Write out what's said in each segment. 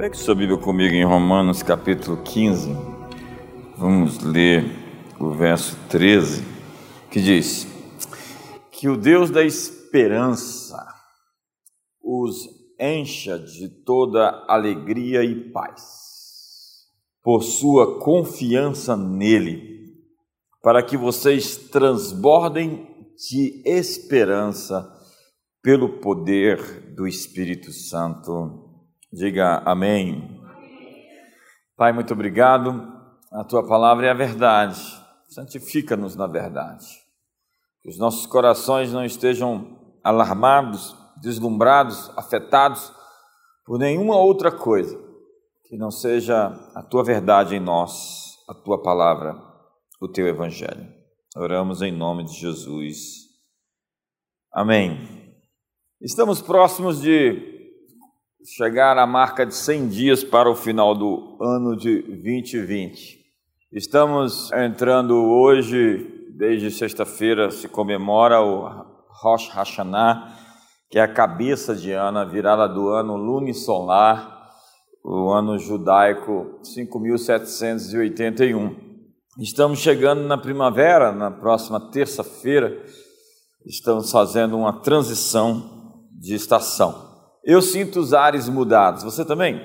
Pegue sua Bíblia comigo em Romanos capítulo 15. Vamos ler o verso 13, que diz: Que o Deus da esperança os encha de toda alegria e paz, por sua confiança nele, para que vocês transbordem de esperança pelo poder do Espírito Santo. Diga amém. Pai, muito obrigado. A tua palavra é a verdade. Santifica-nos na verdade. Que os nossos corações não estejam alarmados, deslumbrados, afetados por nenhuma outra coisa que não seja a tua verdade em nós, a tua palavra, o teu evangelho. Oramos em nome de Jesus. Amém. Estamos próximos de chegar à marca de 100 dias para o final do ano de 2020. Estamos entrando hoje, desde sexta-feira se comemora o Rosh Hashanah, que é a cabeça de ano, virada do ano lunisolar, o ano judaico 5781. Estamos chegando na primavera, na próxima terça-feira, estamos fazendo uma transição de estação. Eu sinto os ares mudados, você também?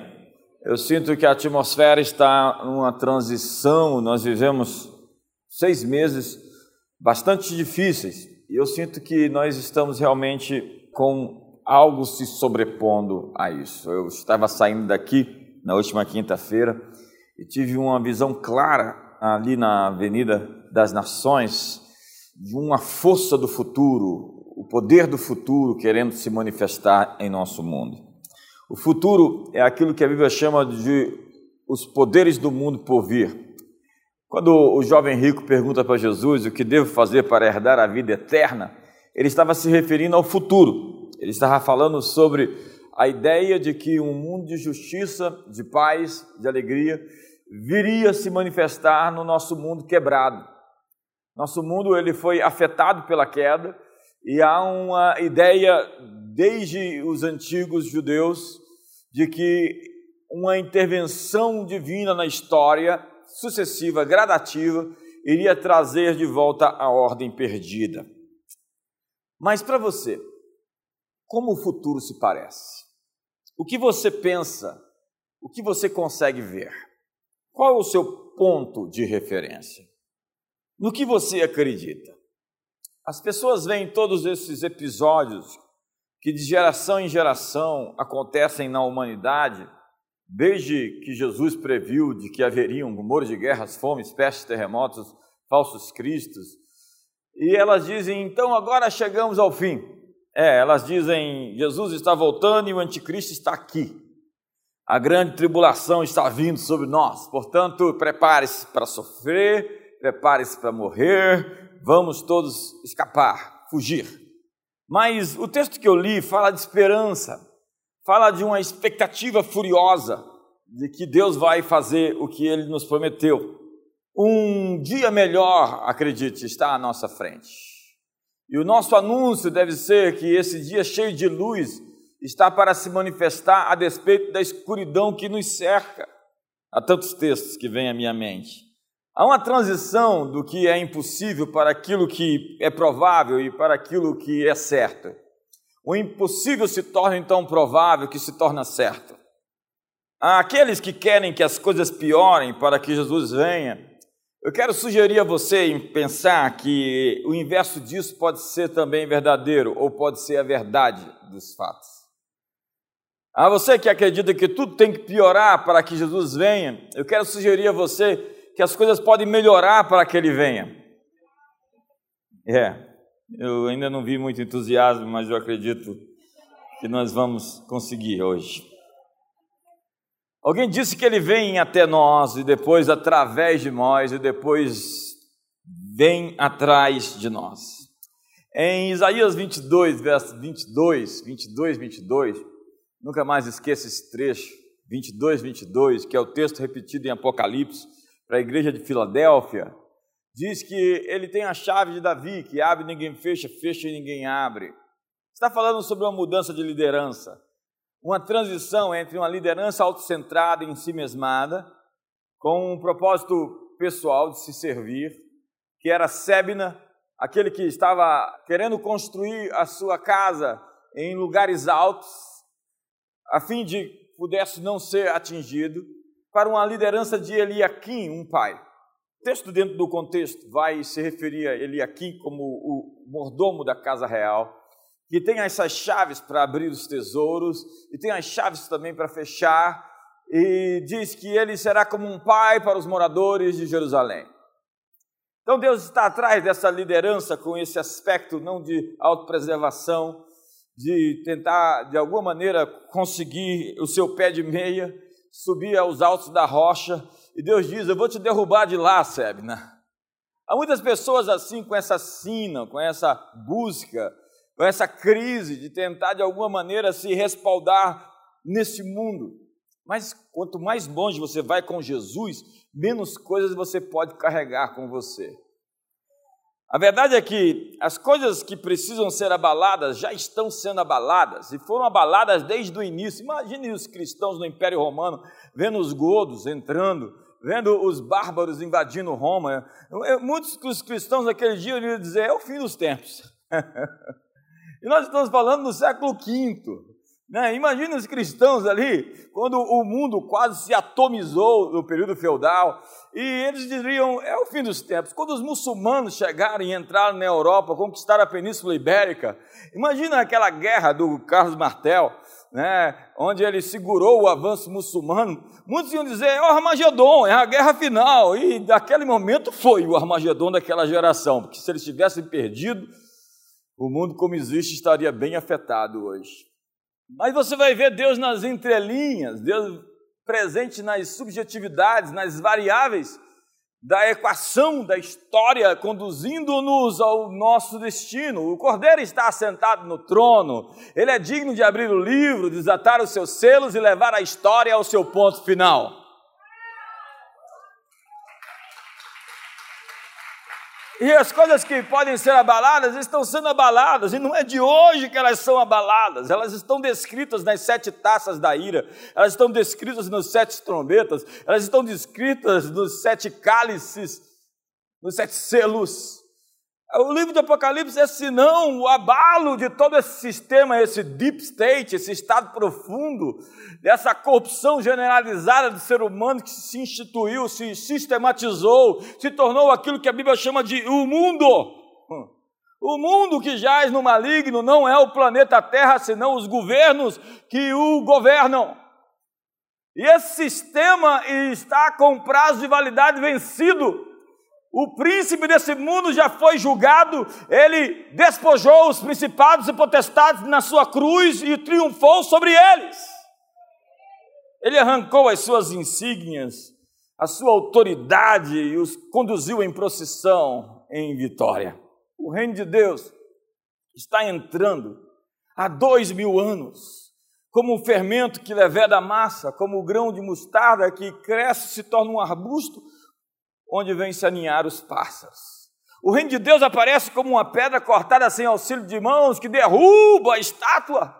Eu sinto que a atmosfera está numa transição, nós vivemos seis meses bastante difíceis e eu sinto que nós estamos realmente com algo se sobrepondo a isso. Eu estava saindo daqui na última quinta-feira e tive uma visão clara ali na Avenida das Nações de uma força do futuro, o poder do futuro querendo se manifestar em nosso mundo. O futuro é aquilo que a Bíblia chama de os poderes do mundo por vir. Quando o jovem rico pergunta para Jesus o que devo fazer para herdar a vida eterna, ele estava se referindo ao futuro. Ele estava falando sobre a ideia de que um mundo de justiça, de paz, de alegria viria se manifestar no nosso mundo quebrado. Nosso mundo ele foi afetado pela queda e há uma ideia desde os antigos judeus de que uma intervenção divina na história, sucessiva, gradativa, iria trazer de volta a ordem perdida. Mas para você, como o futuro se parece? O que você pensa? O que você consegue ver? Qual é o seu ponto de referência? No que você acredita? As pessoas veem todos esses episódios que de geração em geração acontecem na humanidade, desde que Jesus previu de que haveriam rumores de guerras, fomes, pestes, terremotos, falsos cristos, e elas dizem, então agora chegamos ao fim. É, elas dizem, Jesus está voltando e o anticristo está aqui. A grande tribulação está vindo sobre nós, portanto, prepare-se para sofrer, prepare-se para morrer, vamos todos escapar, fugir. Mas o texto que eu li fala de esperança, fala de uma expectativa furiosa de que Deus vai fazer o que ele nos prometeu. Um dia melhor, acredite, está à nossa frente. E o nosso anúncio deve ser que esse dia cheio de luz está para se manifestar a despeito da escuridão que nos cerca. Há tantos textos que vêm à minha mente. Há uma transição do que é impossível para aquilo que é provável e para aquilo que é certo. O impossível se torna então provável, que se torna certo. Há aqueles que querem que as coisas piorem para que Jesus venha. Eu quero sugerir a você em pensar que o inverso disso pode ser também verdadeiro ou pode ser a verdade dos fatos. A você que acredita que tudo tem que piorar para que Jesus venha, eu quero sugerir a você que as coisas podem melhorar para que ele venha. É, eu ainda não vi muito entusiasmo, mas eu acredito que nós vamos conseguir hoje. Alguém disse que ele vem até nós e depois através de nós e depois vem atrás de nós. Em Isaías 22, verso 22, 22, 22, nunca mais esqueça esse trecho, 22, 22, que é o texto repetido em Apocalipse, para a igreja de Filadélfia, diz que ele tem a chave de Davi, que abre e ninguém fecha, fecha e ninguém abre. Está falando sobre uma mudança de liderança. uma transição entre uma liderança autocentrada em si mesmada, com um propósito pessoal de se servir, que era Sebna, aquele que estava querendo construir a sua casa em lugares altos, a fim de pudesse não ser atingido, para uma liderança de Eliakim, um pai. O texto dentro do contexto vai se referir a Eliakim como o mordomo da casa real, que tem essas chaves para abrir os tesouros e tem as chaves também para fechar, e diz que ele será como um pai para os moradores de Jerusalém. Então Deus está atrás dessa liderança com esse aspecto não de autopreservação, de tentar de alguma maneira conseguir o seu pé de meia, subir aos altos da rocha, e Deus diz: Eu vou te derrubar de lá, Sebna. Há muitas pessoas assim com essa sina, com essa busca, com essa crise de tentar de alguma maneira se respaldar nesse mundo. Mas quanto mais longe você vai com Jesus, menos coisas você pode carregar com você. A verdade é que as coisas que precisam ser abaladas já estão sendo abaladas e foram abaladas desde o início. Imagine os cristãos no Império Romano vendo os godos entrando, vendo os bárbaros invadindo Roma. Muitos dos cristãos naquele dia iriam dizer: é o fim dos tempos. e nós estamos falando no século V. Né? Imagina os cristãos ali, quando o mundo quase se atomizou no período feudal, e eles diriam: é o fim dos tempos. Quando os muçulmanos chegaram e entraram na Europa, conquistaram a Península Ibérica, imagina aquela guerra do Carlos Martel, né? onde ele segurou o avanço muçulmano. Muitos iam dizer: é o Armagedon, é a guerra final, e daquele momento foi o Armagedon daquela geração, porque se eles tivessem perdido, o mundo como existe estaria bem afetado hoje. Mas você vai ver Deus nas entrelinhas, Deus presente nas subjetividades, nas variáveis da equação da história, conduzindo-nos ao nosso destino. O Cordeiro está assentado no trono, ele é digno de abrir o livro, desatar os seus selos e levar a história ao seu ponto final. E as coisas que podem ser abaladas estão sendo abaladas, e não é de hoje que elas são abaladas, elas estão descritas nas sete taças da ira, elas estão descritas nos sete trombetas, elas estão descritas nos sete cálices, nos sete selos. O livro de Apocalipse é senão o abalo de todo esse sistema, esse deep state, esse estado profundo, dessa corrupção generalizada do ser humano que se instituiu, se sistematizou, se tornou aquilo que a Bíblia chama de o mundo. O mundo que jaz no maligno não é o planeta Terra, senão os governos que o governam. E esse sistema está com prazo de validade vencido. O príncipe desse mundo já foi julgado, ele despojou os principados e potestades na sua cruz e triunfou sobre eles. Ele arrancou as suas insígnias, a sua autoridade e os conduziu em procissão em vitória. O reino de Deus está entrando há dois mil anos, como um fermento que leveda a massa, como o grão de mostarda que cresce e se torna um arbusto onde vem se aninhar os pássaros. O reino de Deus aparece como uma pedra cortada sem auxílio de mãos, que derruba a estátua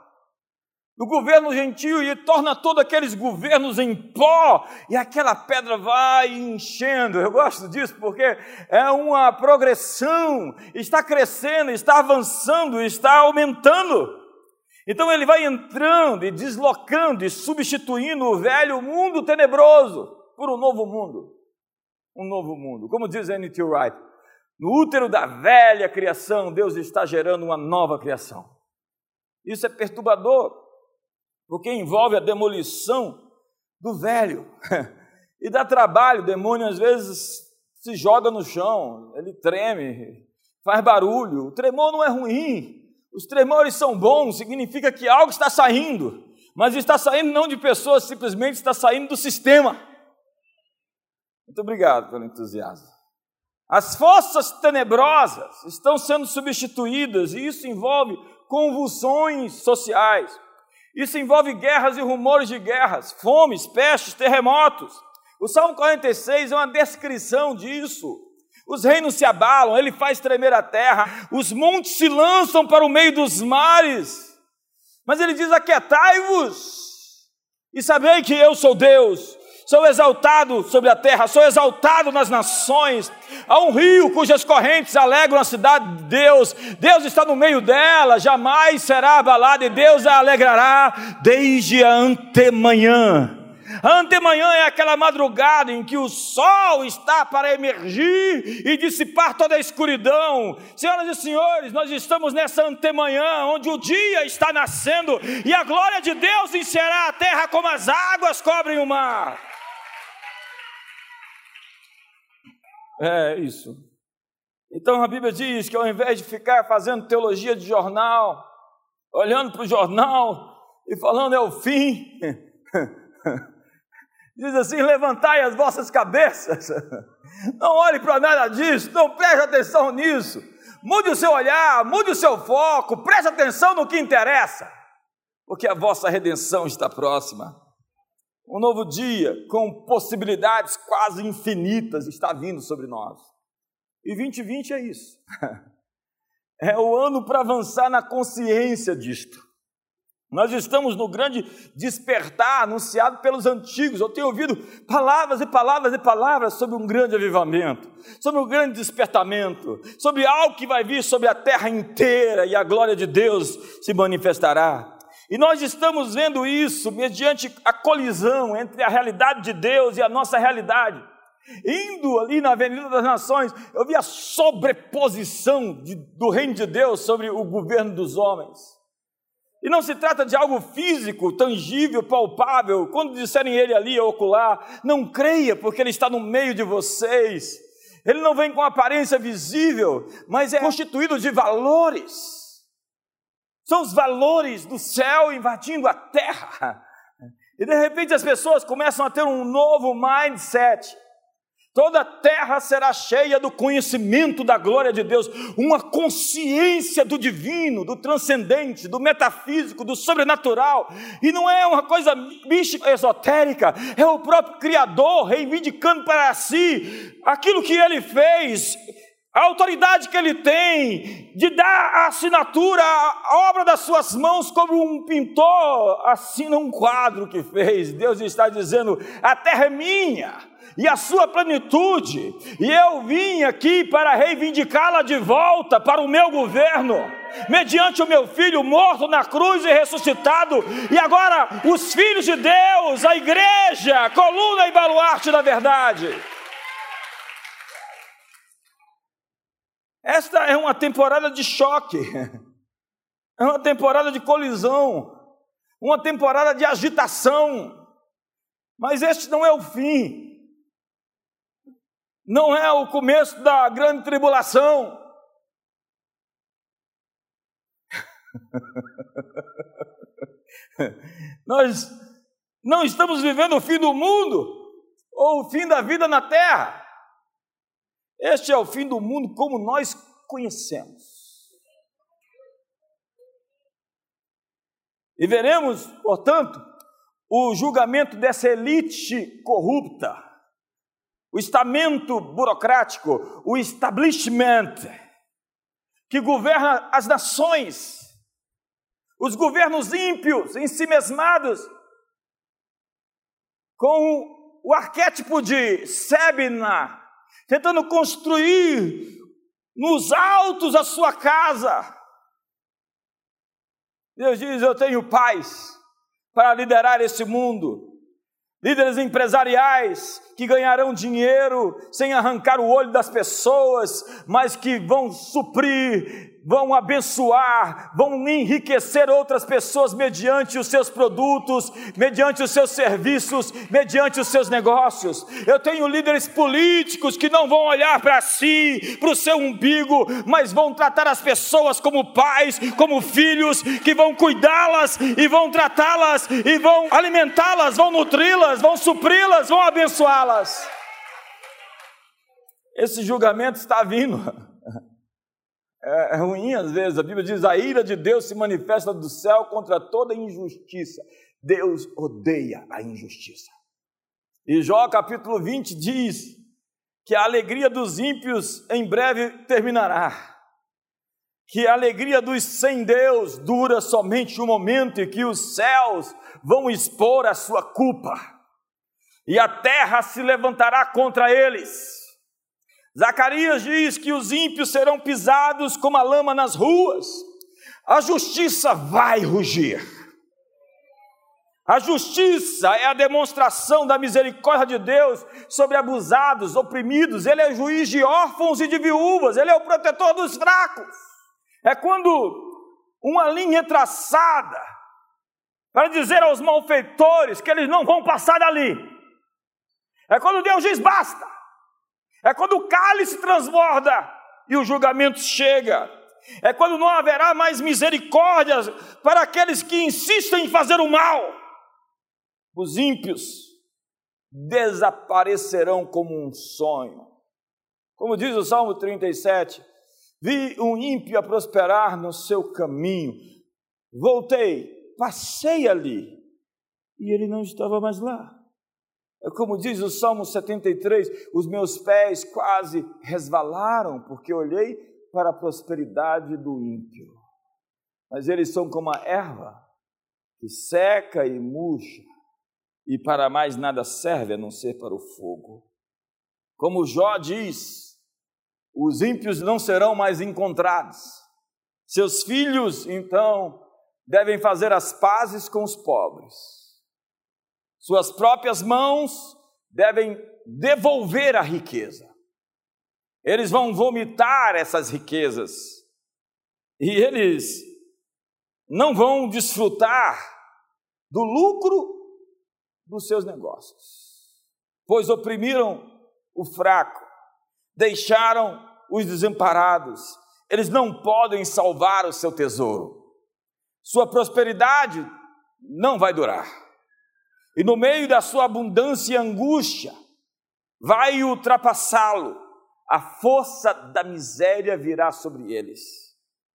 do governo gentil e torna todos aqueles governos em pó, e aquela pedra vai enchendo. Eu gosto disso porque é uma progressão, está crescendo, está avançando, está aumentando. Então ele vai entrando e deslocando e substituindo o velho mundo tenebroso por um novo mundo um novo mundo. Como diz N.T. Wright, no útero da velha criação, Deus está gerando uma nova criação. Isso é perturbador, porque envolve a demolição do velho e dá trabalho. O demônio às vezes se joga no chão, ele treme, faz barulho. O tremor não é ruim, os tremores são bons, significa que algo está saindo, mas está saindo não de pessoas, simplesmente está saindo do sistema. Muito obrigado pelo entusiasmo. As forças tenebrosas estão sendo substituídas e isso envolve convulsões sociais. Isso envolve guerras e rumores de guerras, fomes, pestes, terremotos. O Salmo 46 é uma descrição disso. Os reinos se abalam, ele faz tremer a terra, os montes se lançam para o meio dos mares. Mas ele diz: Aquietai-vos e sabei que eu sou Deus. Sou exaltado sobre a terra, sou exaltado nas nações. Há um rio cujas correntes alegram a cidade de Deus. Deus está no meio dela, jamais será abalada e Deus a alegrará desde a antemanhã. Antemanhã é aquela madrugada em que o sol está para emergir e dissipar toda a escuridão. Senhoras e senhores, nós estamos nessa antemanhã onde o dia está nascendo e a glória de Deus encherá a terra como as águas cobrem o mar. É isso. Então a Bíblia diz que ao invés de ficar fazendo teologia de jornal, olhando para o jornal e falando é o fim, diz assim: levantai as vossas cabeças, não olhe para nada disso, não preste atenção nisso, mude o seu olhar, mude o seu foco, preste atenção no que interessa, porque a vossa redenção está próxima. Um novo dia com possibilidades quase infinitas está vindo sobre nós. E 2020 é isso. É o ano para avançar na consciência disto. Nós estamos no grande despertar anunciado pelos antigos. Eu tenho ouvido palavras e palavras e palavras sobre um grande avivamento, sobre um grande despertamento, sobre algo que vai vir sobre a terra inteira e a glória de Deus se manifestará. E nós estamos vendo isso mediante a colisão entre a realidade de Deus e a nossa realidade. Indo ali na Avenida das Nações, eu vi a sobreposição de, do reino de Deus sobre o governo dos homens. E não se trata de algo físico, tangível, palpável. Quando disserem ele ali ocular, não creia, porque ele está no meio de vocês. Ele não vem com aparência visível, mas é constituído de valores. São os valores do céu invadindo a terra. E de repente as pessoas começam a ter um novo mindset. Toda a terra será cheia do conhecimento da glória de Deus, uma consciência do divino, do transcendente, do metafísico, do sobrenatural. E não é uma coisa mística, esotérica, é o próprio Criador reivindicando para si aquilo que ele fez a autoridade que ele tem de dar a assinatura, a obra das suas mãos, como um pintor assina um quadro que fez. Deus está dizendo: a terra é minha e a sua plenitude, e eu vim aqui para reivindicá-la de volta para o meu governo, mediante o meu filho morto na cruz e ressuscitado, e agora os filhos de Deus, a igreja, coluna e baluarte da verdade. Esta é uma temporada de choque, é uma temporada de colisão, uma temporada de agitação, mas este não é o fim, não é o começo da grande tribulação. Nós não estamos vivendo o fim do mundo ou o fim da vida na terra. Este é o fim do mundo como nós conhecemos. E veremos, portanto, o julgamento dessa elite corrupta, o estamento burocrático, o establishment que governa as nações, os governos ímpios, em si mesmados, com o arquétipo de Sebna, tentando construir nos altos a sua casa. Deus diz: Eu tenho paz para liderar esse mundo. Líderes empresariais que ganharão dinheiro sem arrancar o olho das pessoas, mas que vão suprir vão abençoar, vão enriquecer outras pessoas mediante os seus produtos, mediante os seus serviços, mediante os seus negócios. Eu tenho líderes políticos que não vão olhar para si, para o seu umbigo, mas vão tratar as pessoas como pais, como filhos, que vão cuidá-las e vão tratá-las e vão alimentá-las, vão nutri-las, vão supri-las, vão abençoá-las. Esse julgamento está vindo. É, é ruim às vezes. A Bíblia diz: a ira de Deus se manifesta do céu contra toda injustiça. Deus odeia a injustiça. E Jó capítulo 20 diz que a alegria dos ímpios em breve terminará. que a alegria dos sem Deus dura somente um momento e que os céus vão expor a sua culpa, e a terra se levantará contra eles. Zacarias diz que os ímpios serão pisados como a lama nas ruas, a justiça vai rugir. A justiça é a demonstração da misericórdia de Deus sobre abusados, oprimidos. Ele é juiz de órfãos e de viúvas. Ele é o protetor dos fracos. É quando uma linha é traçada para dizer aos malfeitores que eles não vão passar dali. É quando Deus diz basta. É quando o cálice transborda e o julgamento chega. É quando não haverá mais misericórdia para aqueles que insistem em fazer o mal os ímpios desaparecerão como um sonho. Como diz o Salmo 37, vi um ímpio a prosperar no seu caminho. Voltei, passei ali, e ele não estava mais lá. É como diz o Salmo 73, os meus pés quase resvalaram, porque olhei para a prosperidade do ímpio. Mas eles são como a erva que seca e murcha e para mais nada serve a não ser para o fogo. Como Jó diz, os ímpios não serão mais encontrados. Seus filhos, então, devem fazer as pazes com os pobres. Suas próprias mãos devem devolver a riqueza. Eles vão vomitar essas riquezas. E eles não vão desfrutar do lucro dos seus negócios, pois oprimiram o fraco, deixaram os desamparados, eles não podem salvar o seu tesouro, sua prosperidade não vai durar, e no meio da sua abundância e angústia, vai ultrapassá-lo, a força da miséria virá sobre eles.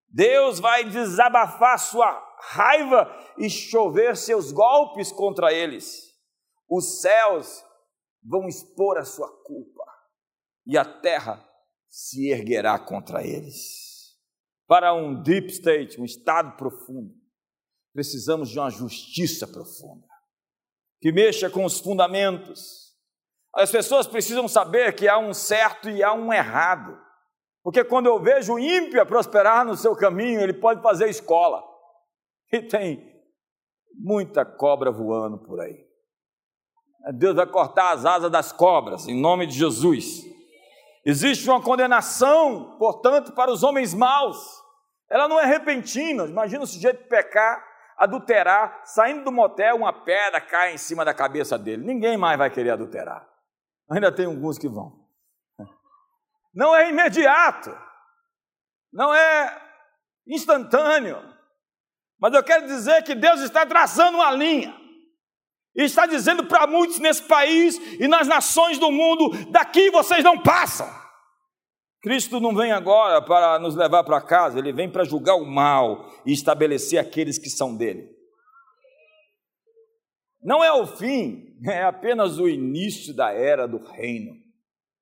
Deus vai desabafar sua raiva e chover seus golpes contra eles os céus vão expor a sua culpa e a terra se erguerá contra eles. Para um deep state, um estado profundo, precisamos de uma justiça profunda que mexa com os fundamentos. As pessoas precisam saber que há um certo e há um errado. Porque quando eu vejo o ímpio prosperar no seu caminho, ele pode fazer escola. E tem muita cobra voando por aí. Deus vai cortar as asas das cobras, em nome de Jesus. Existe uma condenação, portanto, para os homens maus. Ela não é repentina. Imagina o sujeito pecar, adulterar, saindo do motel, uma pedra cai em cima da cabeça dele. Ninguém mais vai querer adulterar. Ainda tem alguns que vão. Não é imediato. Não é instantâneo. Mas eu quero dizer que Deus está traçando uma linha. E está dizendo para muitos nesse país e nas nações do mundo: daqui vocês não passam. Cristo não vem agora para nos levar para casa, ele vem para julgar o mal e estabelecer aqueles que são dele. Não é o fim, é apenas o início da era do reino.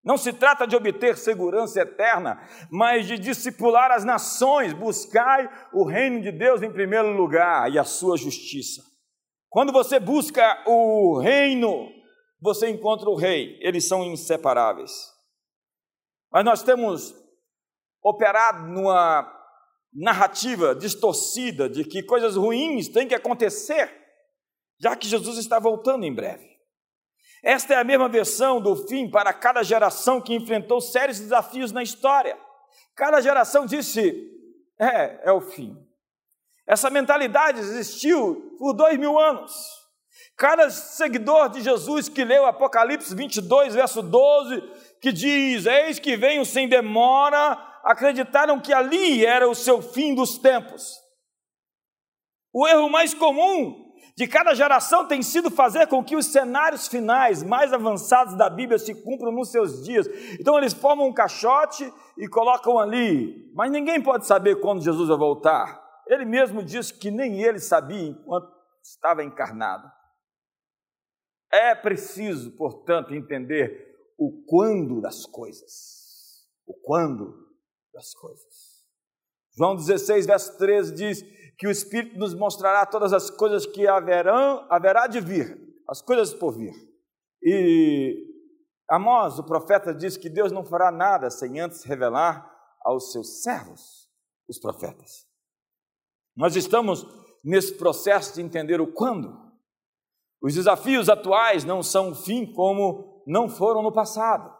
Não se trata de obter segurança eterna, mas de discipular as nações, buscai o reino de Deus em primeiro lugar e a sua justiça. Quando você busca o reino, você encontra o rei, eles são inseparáveis. Mas nós temos operado numa narrativa distorcida de que coisas ruins têm que acontecer, já que Jesus está voltando em breve. Esta é a mesma versão do fim para cada geração que enfrentou sérios desafios na história. Cada geração disse: é, é o fim. Essa mentalidade existiu por dois mil anos. Cada seguidor de Jesus que leu Apocalipse 22, verso 12, que diz: Eis que venho sem demora, acreditaram que ali era o seu fim dos tempos. O erro mais comum de cada geração tem sido fazer com que os cenários finais mais avançados da Bíblia se cumpram nos seus dias. Então eles formam um caixote e colocam ali, mas ninguém pode saber quando Jesus vai voltar. Ele mesmo disse que nem ele sabia enquanto estava encarnado. É preciso, portanto, entender o quando das coisas. O quando das coisas. João 16, verso 13 diz que o Espírito nos mostrará todas as coisas que haverão, haverá de vir, as coisas por vir. E Amós, o profeta, diz que Deus não fará nada sem antes revelar aos seus servos, os profetas. Nós estamos nesse processo de entender o quando. Os desafios atuais não são o fim como não foram no passado.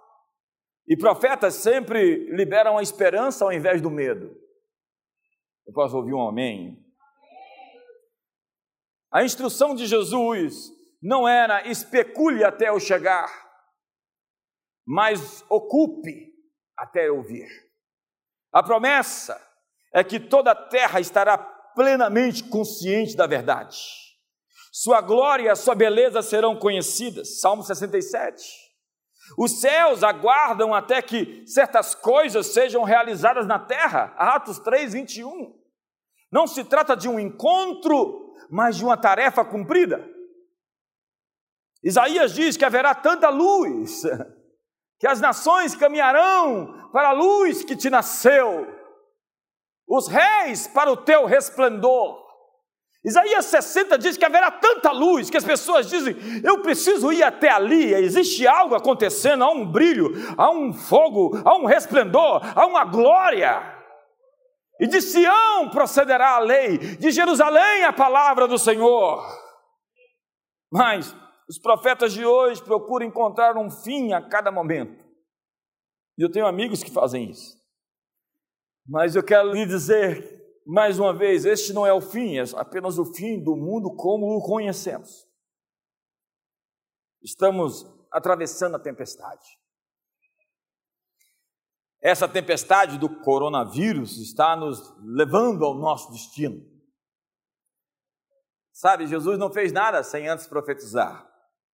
E profetas sempre liberam a esperança ao invés do medo. Eu posso ouvir um amém? A instrução de Jesus não era especule até eu chegar, mas ocupe até eu vir. A promessa é que toda a terra estará plenamente consciente da verdade. Sua glória e a sua beleza serão conhecidas. Salmo 67. Os céus aguardam até que certas coisas sejam realizadas na terra. Atos 3, 21. Não se trata de um encontro, mas de uma tarefa cumprida. Isaías diz que haverá tanta luz, que as nações caminharão para a luz que te nasceu, os reis para o teu resplendor. Isaías 60 diz que haverá tanta luz que as pessoas dizem: eu preciso ir até ali. Existe algo acontecendo, há um brilho, há um fogo, há um resplendor, há uma glória. E de Sião procederá a lei, de Jerusalém a palavra do Senhor. Mas os profetas de hoje procuram encontrar um fim a cada momento. E eu tenho amigos que fazem isso. Mas eu quero lhe dizer mais uma vez: este não é o fim, é apenas o fim do mundo como o conhecemos. Estamos atravessando a tempestade. Essa tempestade do coronavírus está nos levando ao nosso destino. Sabe, Jesus não fez nada sem antes profetizar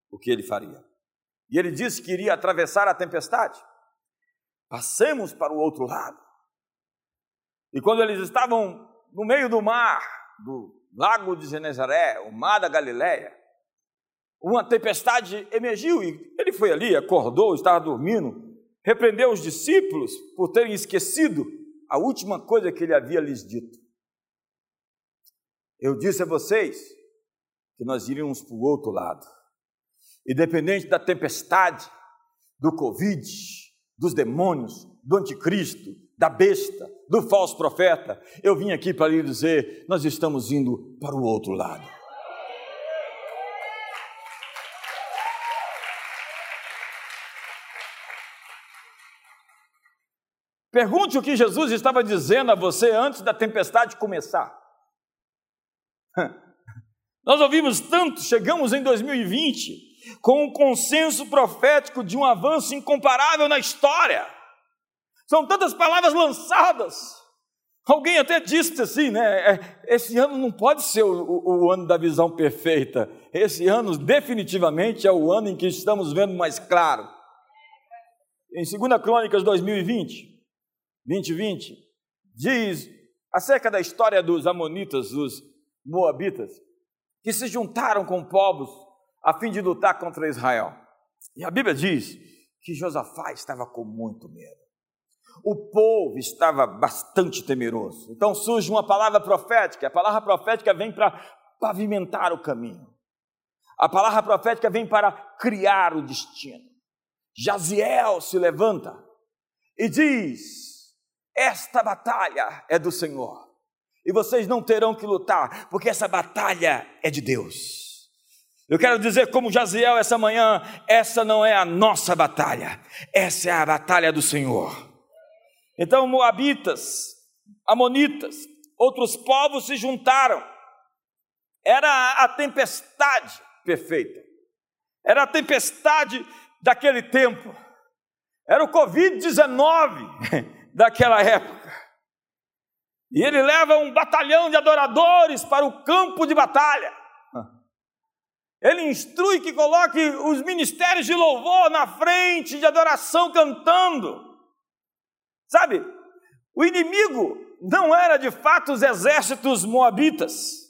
o que ele faria. E ele disse que iria atravessar a tempestade. Passemos para o outro lado. E quando eles estavam no meio do mar, do lago de Genezaré, o mar da Galileia, uma tempestade emergiu e ele foi ali, acordou, estava dormindo, repreendeu os discípulos por terem esquecido a última coisa que ele havia lhes dito. Eu disse a vocês que nós iríamos para o outro lado. Independente da tempestade, do Covid, dos demônios, do anticristo, da besta, do falso profeta, eu vim aqui para lhe dizer: nós estamos indo para o outro lado. Pergunte o que Jesus estava dizendo a você antes da tempestade começar. Nós ouvimos tanto, chegamos em 2020 com um consenso profético de um avanço incomparável na história. São tantas palavras lançadas. Alguém até disse assim, né? É, esse ano não pode ser o, o, o, ano da visão perfeita. Esse ano, definitivamente, é o ano em que estamos vendo mais claro. Em 2 Crônicas 2020, 2020, diz acerca da história dos Amonitas, dos Moabitas, que se juntaram com povos a fim de lutar contra Israel. E a Bíblia diz que Josafá estava com muito medo. O povo estava bastante temeroso. Então surge uma palavra profética. A palavra profética vem para pavimentar o caminho. A palavra profética vem para criar o destino. Jaziel se levanta e diz: esta batalha é do Senhor. E vocês não terão que lutar, porque essa batalha é de Deus. Eu quero dizer, como Jaziel essa manhã, essa não é a nossa batalha, essa é a batalha do Senhor. Então, Moabitas, Amonitas, outros povos se juntaram. Era a tempestade perfeita, era a tempestade daquele tempo, era o Covid-19 daquela época. E ele leva um batalhão de adoradores para o campo de batalha. Ele instrui que coloque os ministérios de louvor na frente de adoração cantando. Sabe, o inimigo não era de fato os exércitos moabitas.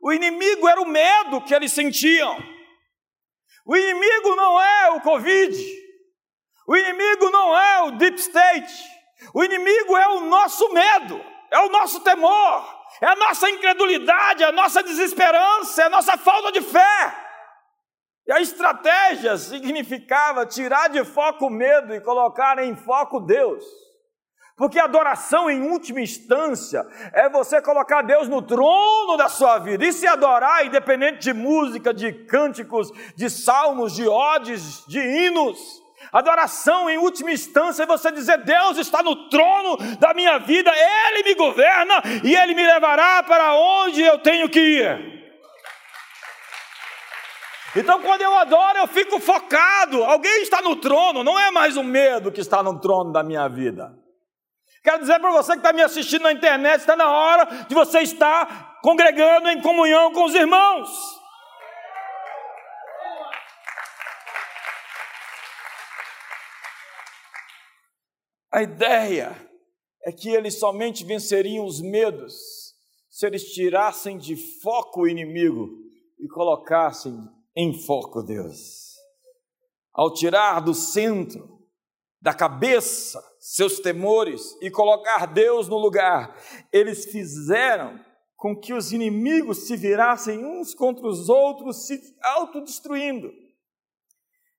O inimigo era o medo que eles sentiam. O inimigo não é o Covid. O inimigo não é o deep state. O inimigo é o nosso medo, é o nosso temor, é a nossa incredulidade, é a nossa desesperança, é a nossa falta de fé. E a estratégia significava tirar de foco o medo e colocar em foco Deus. Porque adoração, em última instância, é você colocar Deus no trono da sua vida e se adorar, independente de música, de cânticos, de salmos, de odes, de hinos. Adoração, em última instância, é você dizer: Deus está no trono da minha vida, Ele me governa e Ele me levará para onde eu tenho que ir. Então, quando eu adoro, eu fico focado. Alguém está no trono, não é mais o medo que está no trono da minha vida. Quero dizer para você que está me assistindo na internet, está na hora de você estar congregando em comunhão com os irmãos. A ideia é que eles somente venceriam os medos se eles tirassem de foco o inimigo e colocassem em foco Deus. Ao tirar do centro da cabeça seus temores e colocar Deus no lugar, eles fizeram com que os inimigos se virassem uns contra os outros, se autodestruindo.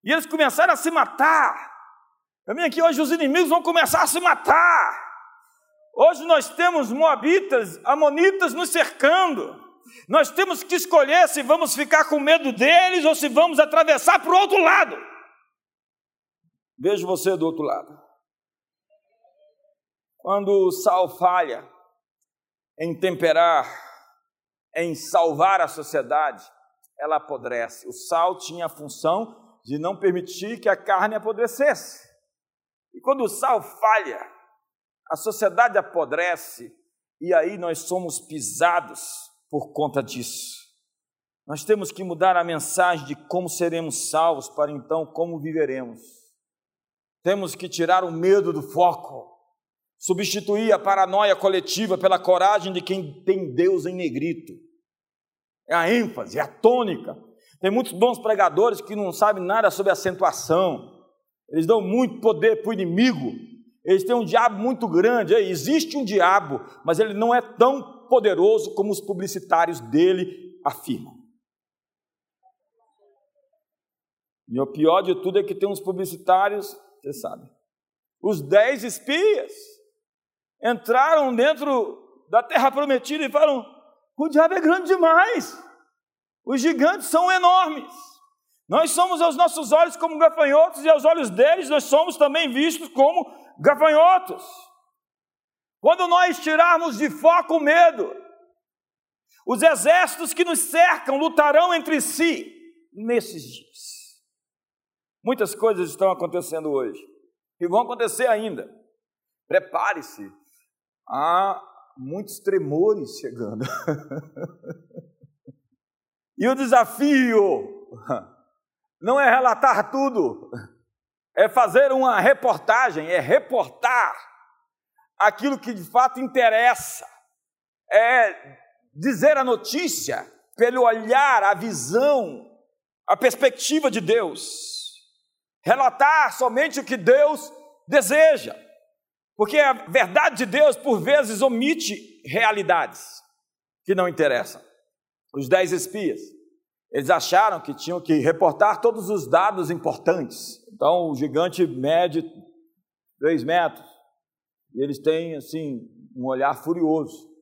E eles começaram a se matar. Também aqui hoje os inimigos vão começar a se matar. Hoje nós temos moabitas, amonitas nos cercando. Nós temos que escolher se vamos ficar com medo deles ou se vamos atravessar para o outro lado. Vejo você do outro lado. Quando o sal falha em temperar, em salvar a sociedade, ela apodrece. O sal tinha a função de não permitir que a carne apodrecesse. E quando o sal falha, a sociedade apodrece e aí nós somos pisados por conta disso. Nós temos que mudar a mensagem de como seremos salvos para então como viveremos. Temos que tirar o medo do foco, substituir a paranoia coletiva pela coragem de quem tem Deus em negrito. É a ênfase, é a tônica. Tem muitos bons pregadores que não sabem nada sobre acentuação. Eles dão muito poder para o inimigo. Eles têm um diabo muito grande. Existe um diabo, mas ele não é tão poderoso como os publicitários dele afirmam. E o pior de tudo é que tem uns publicitários você sabe. Os dez espias entraram dentro da terra prometida e falaram: o diabo é grande demais, os gigantes são enormes. Nós somos aos nossos olhos como gafanhotos e aos olhos deles nós somos também vistos como gafanhotos. Quando nós tirarmos de foco o medo, os exércitos que nos cercam lutarão entre si nesses dias. Muitas coisas estão acontecendo hoje e vão acontecer ainda. Prepare-se, há muitos tremores chegando. e o desafio não é relatar tudo, é fazer uma reportagem, é reportar aquilo que de fato interessa, é dizer a notícia pelo olhar, a visão, a perspectiva de Deus relatar somente o que Deus deseja. Porque a verdade de Deus, por vezes, omite realidades que não interessam. Os dez espias, eles acharam que tinham que reportar todos os dados importantes. Então, o gigante mede três metros. E eles têm, assim, um olhar furioso.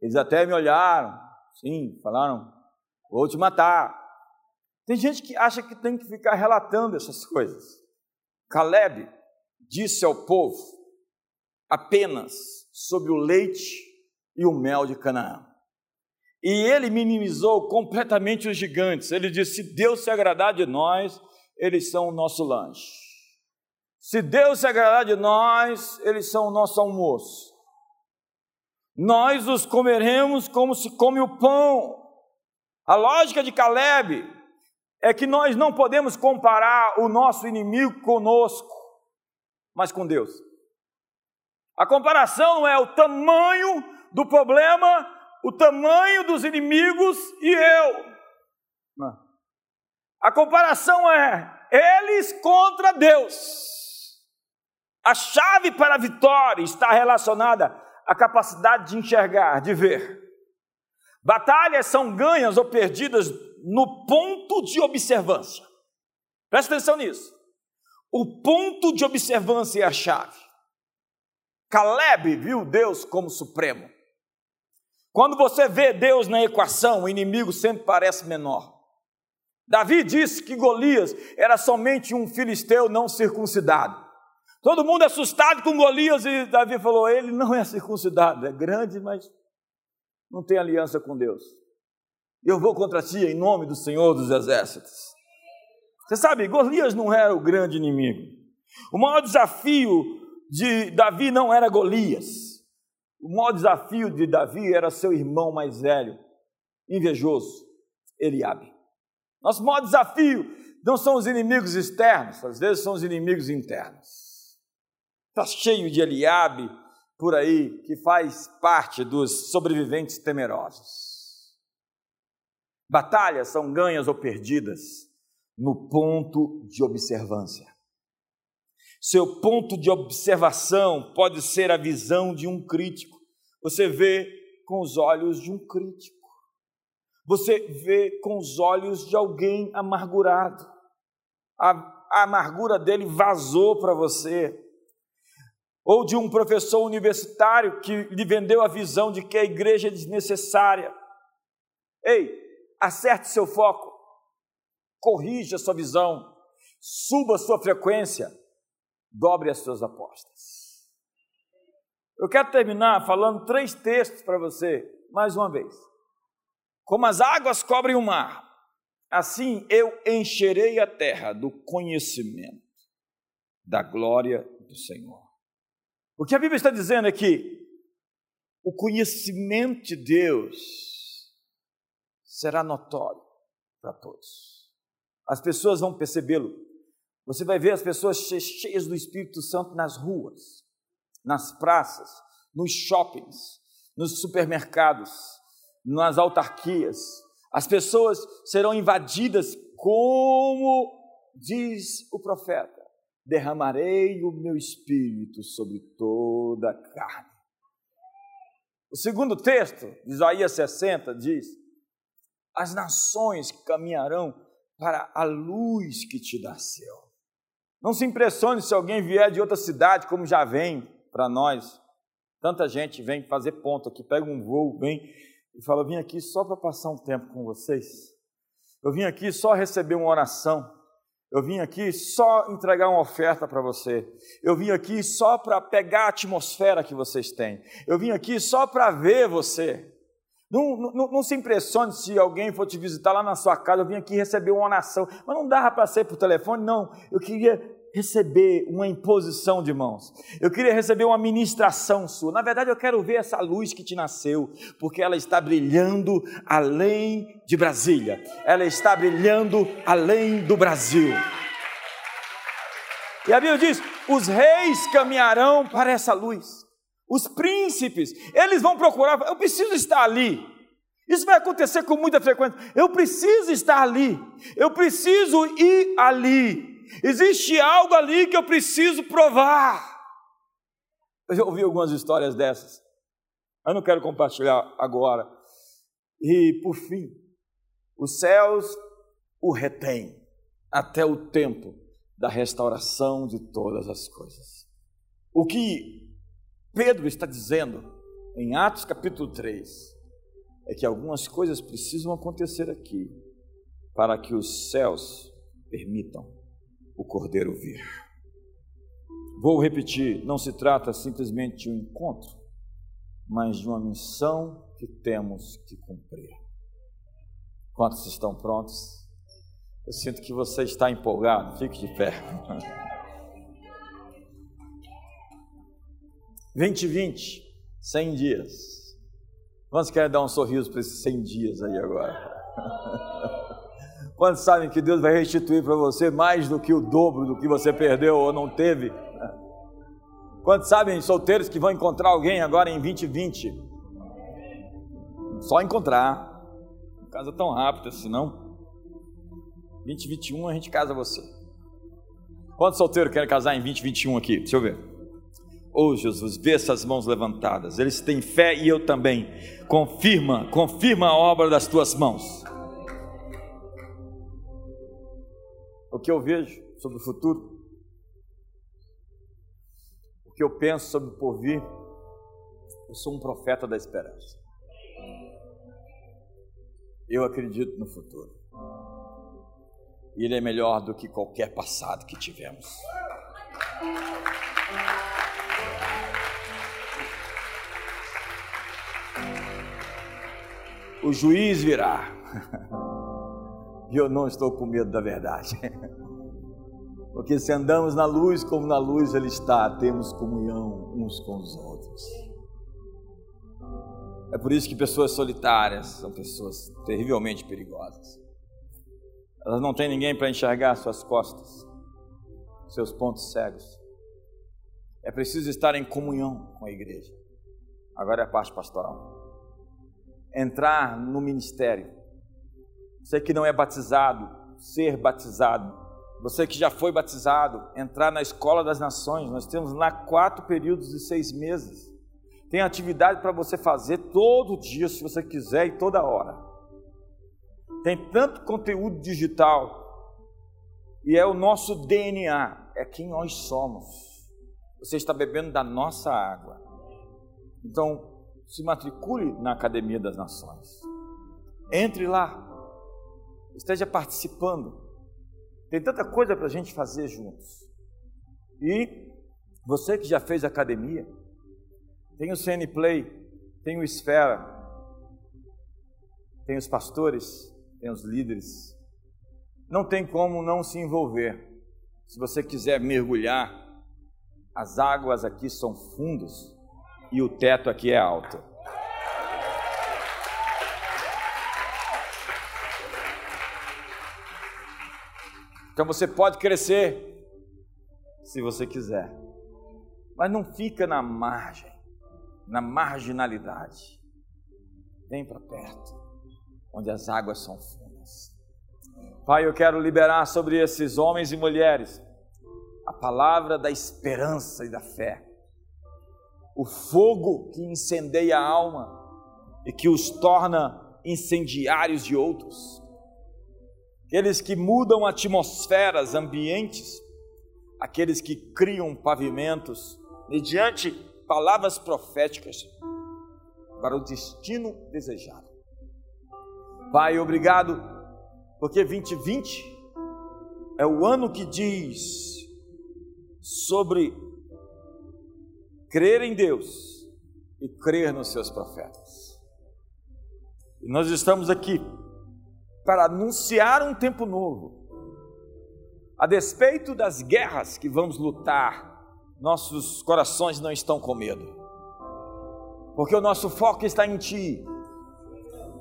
Eles até me olharam, sim, falaram: vou te matar. Tem gente que acha que tem que ficar relatando essas coisas. Caleb disse ao povo apenas sobre o leite e o mel de Canaã. E ele minimizou completamente os gigantes. Ele disse: se Deus se agradar de nós, eles são o nosso lanche. Se Deus se agradar de nós, eles são o nosso almoço. Nós os comeremos como se come o pão. A lógica de Caleb é que nós não podemos comparar o nosso inimigo conosco, mas com Deus. A comparação é o tamanho do problema, o tamanho dos inimigos e eu. A comparação é eles contra Deus. A chave para a vitória está relacionada a capacidade de enxergar, de ver. Batalhas são ganhas ou perdidas no ponto de observância. Presta atenção nisso. O ponto de observância é a chave. Caleb viu Deus como supremo. Quando você vê Deus na equação, o inimigo sempre parece menor. Davi disse que Golias era somente um filisteu não circuncidado. Todo mundo assustado com Golias e Davi falou: ele não é circuncidado, é grande, mas não tem aliança com Deus. Eu vou contra ti em nome do Senhor dos Exércitos. Você sabe, Golias não era o grande inimigo. O maior desafio de Davi não era Golias. O maior desafio de Davi era seu irmão mais velho, invejoso, Eliabe. Nosso maior desafio não são os inimigos externos, às vezes são os inimigos internos. Está cheio de Eliabe por aí que faz parte dos sobreviventes temerosos. Batalhas são ganhas ou perdidas no ponto de observância. Seu ponto de observação pode ser a visão de um crítico. Você vê com os olhos de um crítico. Você vê com os olhos de alguém amargurado. A, a amargura dele vazou para você. Ou de um professor universitário que lhe vendeu a visão de que a igreja é desnecessária. Ei, acerte seu foco, corrija sua visão, suba sua frequência, dobre as suas apostas. Eu quero terminar falando três textos para você, mais uma vez. Como as águas cobrem o mar, assim eu encherei a terra do conhecimento da glória do Senhor. O que a Bíblia está dizendo é que o conhecimento de Deus será notório para todos. As pessoas vão percebê-lo. Você vai ver as pessoas cheias do Espírito Santo nas ruas, nas praças, nos shoppings, nos supermercados, nas autarquias. As pessoas serão invadidas, como diz o profeta: derramarei o meu espírito sobre toda a carne. O segundo texto, Isaías 60, diz: As nações caminharão para a luz que te nasceu. Não se impressione se alguém vier de outra cidade, como já vem para nós. Tanta gente vem fazer ponto aqui, pega um voo, vem e fala: vim aqui só para passar um tempo com vocês. Eu vim aqui só receber uma oração. Eu vim aqui só entregar uma oferta para você. Eu vim aqui só para pegar a atmosfera que vocês têm. Eu vim aqui só para ver você. Não, não, não, se impressione se alguém for te visitar lá na sua casa. Eu vim aqui receber uma oração. Mas não dava para ser por telefone, não. Eu queria receber uma imposição de mãos, eu queria receber uma ministração sua. Na verdade, eu quero ver essa luz que te nasceu, porque ela está brilhando além de Brasília, ela está brilhando além do Brasil. E a Bíblia diz: os reis caminharão para essa luz, os príncipes, eles vão procurar, eu preciso estar ali. Isso vai acontecer com muita frequência. Eu preciso estar ali, eu preciso ir ali. Existe algo ali que eu preciso provar. Eu já ouvi algumas histórias dessas. Eu não quero compartilhar agora. E, por fim, os céus o retêm até o tempo da restauração de todas as coisas. O que Pedro está dizendo em Atos capítulo 3 é que algumas coisas precisam acontecer aqui para que os céus permitam o Cordeiro vir. Vou repetir: não se trata simplesmente de um encontro, mas de uma missão que temos que cumprir. Quantos estão prontos? Eu sinto que você está empolgado, fique de pé. 2020, 100 dias. Quantos querem dar um sorriso para esses 100 dias aí agora? Quantos sabem que Deus vai restituir para você mais do que o dobro do que você perdeu ou não teve? Quantos sabem, solteiros, que vão encontrar alguém agora em 2020? Só encontrar. Não casa tão rápido assim, não. 2021 a gente casa você. Quantos solteiros querem casar em 2021 aqui? Deixa eu ver. Oh Jesus, vê essas mãos levantadas. Eles têm fé e eu também. Confirma, confirma a obra das tuas mãos. O que eu vejo sobre o futuro, o que eu penso sobre o porvir, eu sou um profeta da esperança. Eu acredito no futuro. E ele é melhor do que qualquer passado que tivemos. O juiz virá. E eu não estou com medo da verdade. Porque se andamos na luz como na luz Ele está, temos comunhão uns com os outros. É por isso que pessoas solitárias são pessoas terrivelmente perigosas. Elas não têm ninguém para enxergar suas costas, seus pontos cegos. É preciso estar em comunhão com a igreja. Agora é a parte pastoral. Entrar no ministério. Você que não é batizado, ser batizado. Você que já foi batizado, entrar na escola das nações. Nós temos lá quatro períodos de seis meses. Tem atividade para você fazer todo dia, se você quiser, e toda hora. Tem tanto conteúdo digital. E é o nosso DNA, é quem nós somos. Você está bebendo da nossa água. Então, se matricule na Academia das Nações. Entre lá. Esteja participando. Tem tanta coisa para a gente fazer juntos. E você que já fez academia, tem o CN Play, tem o Esfera, tem os pastores, tem os líderes. Não tem como não se envolver. Se você quiser mergulhar, as águas aqui são fundas e o teto aqui é alto. Então você pode crescer se você quiser, mas não fica na margem na marginalidade. Vem para perto, onde as águas são fundas. Pai, eu quero liberar sobre esses homens e mulheres a palavra da esperança e da fé. O fogo que incendeia a alma e que os torna incendiários de outros. Aqueles que mudam atmosferas, ambientes, aqueles que criam pavimentos mediante palavras proféticas para o destino desejado. Pai, obrigado, porque 2020 é o ano que diz sobre crer em Deus e crer nos seus profetas. E nós estamos aqui para anunciar um tempo novo, a despeito das guerras que vamos lutar nossos corações não estão com medo, porque o nosso foco está em Ti,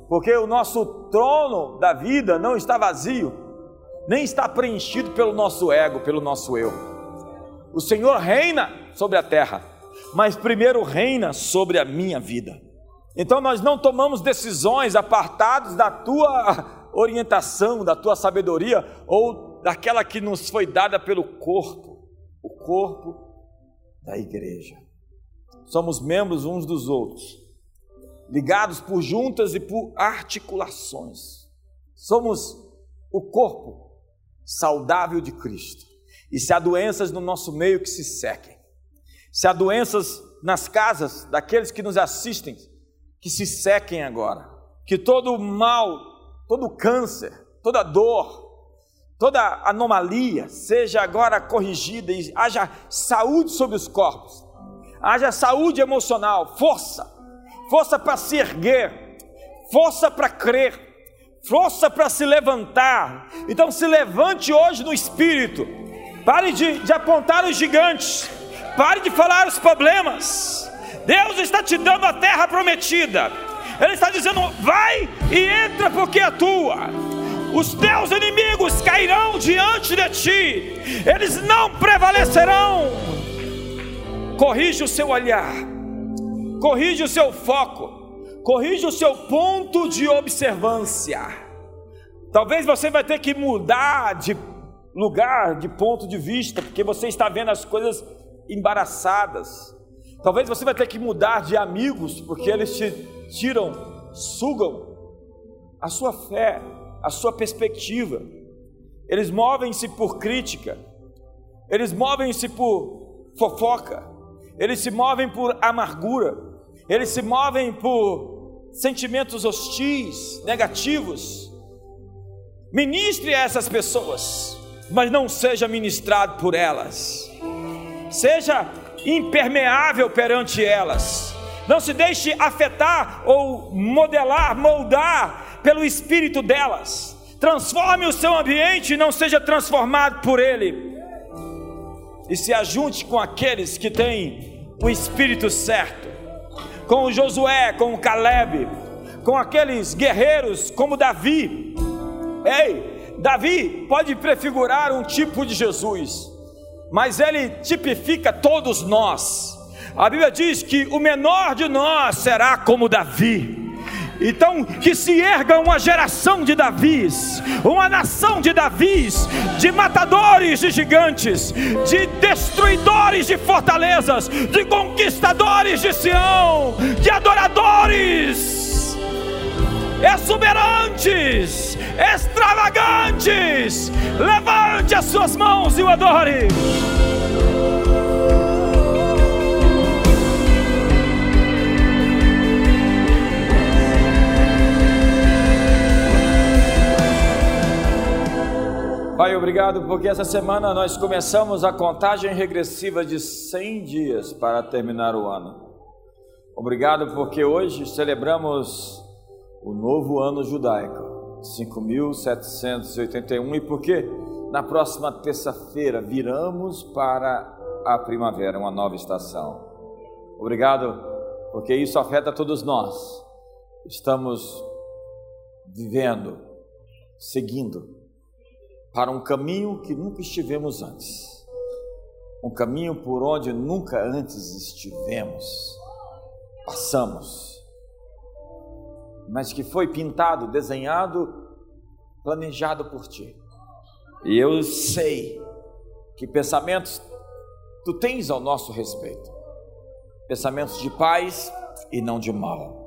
porque o nosso trono da vida não está vazio, nem está preenchido pelo nosso ego, pelo nosso eu. O Senhor reina sobre a terra, mas primeiro reina sobre a minha vida. Então nós não tomamos decisões apartados da tua orientação, da tua sabedoria ou daquela que nos foi dada pelo corpo. O corpo da igreja. Somos membros uns dos outros, ligados por juntas e por articulações. Somos o corpo saudável de Cristo. E se há doenças no nosso meio que se sequem, se há doenças nas casas daqueles que nos assistem, que se sequem agora, que todo mal, todo câncer, toda dor, toda anomalia seja agora corrigida e haja saúde sobre os corpos, haja saúde emocional, força, força para se erguer, força para crer, força para se levantar. Então se levante hoje no espírito, pare de, de apontar os gigantes, pare de falar os problemas. Deus está te dando a terra prometida. Ele está dizendo: vai e entra porque é tua os teus inimigos cairão diante de ti, eles não prevalecerão. Corrige o seu olhar, corrige o seu foco, corrige o seu ponto de observância. Talvez você vai ter que mudar de lugar, de ponto de vista, porque você está vendo as coisas embaraçadas. Talvez você vai ter que mudar de amigos, porque eles te tiram, sugam a sua fé, a sua perspectiva. Eles movem-se por crítica, eles movem-se por fofoca, eles se movem por amargura, eles se movem por sentimentos hostis, negativos. Ministre a essas pessoas, mas não seja ministrado por elas. Seja impermeável perante elas. Não se deixe afetar ou modelar, moldar pelo espírito delas. Transforme o seu ambiente e não seja transformado por ele. E se ajunte com aqueles que têm o espírito certo. Com o Josué, com o Caleb, com aqueles guerreiros como Davi. Ei, Davi pode prefigurar um tipo de Jesus mas ele tipifica todos nós. A Bíblia diz que o menor de nós será como Davi. Então, que se erga uma geração de Davis, uma nação de Davis, de matadores de gigantes, de destruidores de fortalezas, de conquistadores de Sião, de adoradores exuberantes, extravagantes. Levante as suas mãos e o adore. Pai, obrigado porque essa semana nós começamos a contagem regressiva de 100 dias para terminar o ano. Obrigado porque hoje celebramos o novo ano judaico, 5781, e porque na próxima terça-feira viramos para a primavera, uma nova estação. Obrigado, porque isso afeta todos nós. Estamos vivendo, seguindo para um caminho que nunca estivemos antes. Um caminho por onde nunca antes estivemos. Passamos mas que foi pintado, desenhado, planejado por ti. E eu sei que pensamentos tu tens ao nosso respeito, pensamentos de paz e não de mal,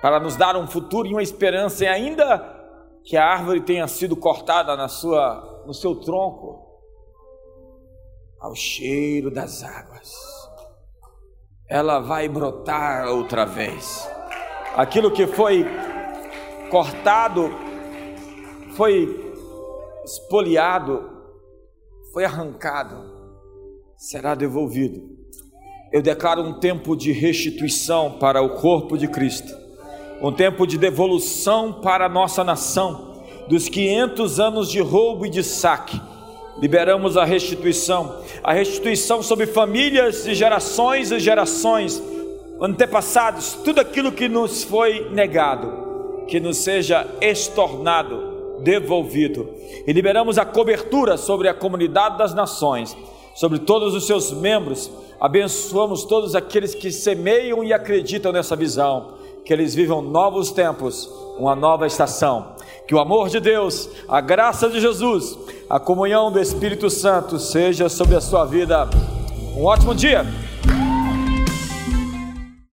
para nos dar um futuro e uma esperança, e ainda que a árvore tenha sido cortada na sua, no seu tronco, ao cheiro das águas, ela vai brotar outra vez aquilo que foi cortado, foi espoliado, foi arrancado, será devolvido. Eu declaro um tempo de restituição para o corpo de Cristo, um tempo de devolução para a nossa nação, dos 500 anos de roubo e de saque. Liberamos a restituição, a restituição sobre famílias e gerações e gerações antepassados, tudo aquilo que nos foi negado, que nos seja estornado, devolvido. E liberamos a cobertura sobre a comunidade das nações, sobre todos os seus membros. Abençoamos todos aqueles que semeiam e acreditam nessa visão, que eles vivam novos tempos, uma nova estação. Que o amor de Deus, a graça de Jesus, a comunhão do Espírito Santo seja sobre a sua vida. Um ótimo dia.